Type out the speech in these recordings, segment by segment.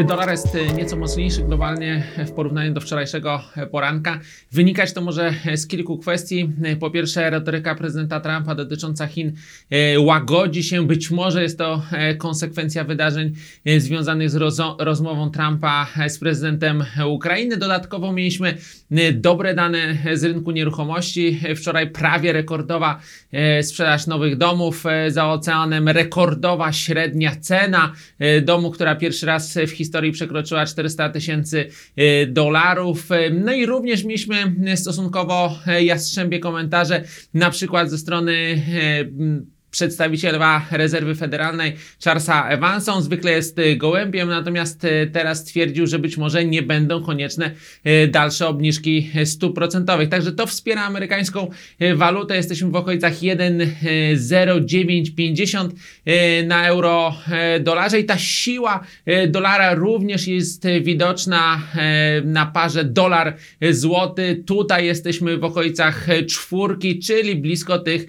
Dolar jest e, nieco mocniejszy globalnie w porównaniu do wczorajszego poranka. Wynikać to może z kilku kwestii. Po pierwsze, retoryka prezydenta Trumpa dotycząca Chin e, łagodzi się. Być może jest to e, konsekwencja wydarzeń e, związanych z rozo- rozmową Trumpa e, z prezydentem Ukrainy. Dodatkowo mieliśmy e, dobre dane z rynku nieruchomości. E, Wczoraj prawie rekordowa e, sprzedaż nowych domów e, za oceanem, rekordowa średnia cena e, domu, która pierwszy raz w historii przekroczyła 400 tysięcy e, dolarów. E, No i również mieliśmy e, stosunkowo jastrzębie komentarze, na przykład ze strony przedstawiciela rezerwy federalnej Charlesa Evansa. On zwykle jest e, gołębiem, natomiast e, teraz stwierdził, że być może nie będą konieczne e, dalsze obniżki stóp procentowych. Także to wspiera amerykańską walutę. Jesteśmy w okolicach 1,0950 e, na euro dolarze i ta siła dolara również jest widoczna na parze dolar złoty. Tutaj jesteśmy w okolicach czwórki, czyli blisko tych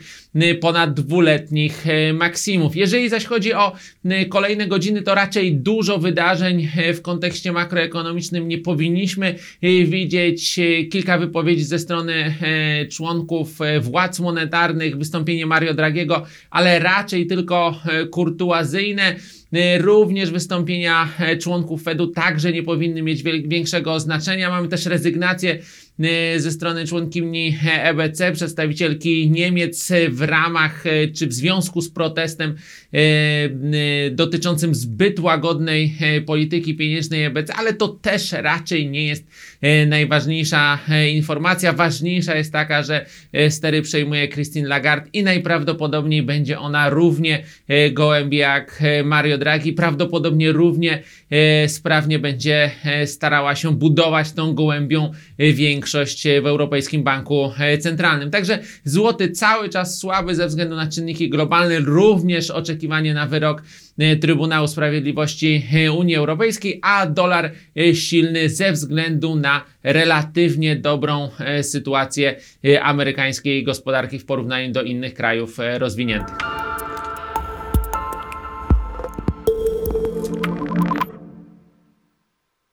ponad dwuletnich e, maksimów. Jeżeli zaś chodzi o e, kolejne godziny, to raczej dużo wydarzeń e, w kontekście makroekonomicznym nie powinniśmy widzieć. Kilka wypowiedzi ze strony członków władz monetarnych, wystąpienie Mario Dragiego, ale raczej tylko kurtuazyjne. E, Również wystąpienia e, członków Fedu także nie powinny mieć większego znaczenia. Mamy też rezygnację e, ze strony członkini e, EBC, przedstawicielki Niemiec e, w ramach e, czy w związku z protestem e, e, dotyczącym zbyt łagodnej e, polityki pieniężnej EBC, ale to też raczej nie jest e, najważniejsza e, informacja. Ważniejsza jest taka, że e, stery przejmuje Christine Lagarde i najprawdopodobniej będzie ona równie e, gołębie jak e, Mario Draghi. Prawdopodobnie równie e, sprawnie będzie e, starała się budować tą gołębią e, większość w Europejskim Banku Centralnym. Także złoty cały czas słaby ze względu na czynniki globalne, również oczekiwanie na wyrok Trybunału Sprawiedliwości Unii Europejskiej, a dolar silny ze względu na relatywnie dobrą sytuację amerykańskiej gospodarki w porównaniu do innych krajów rozwiniętych.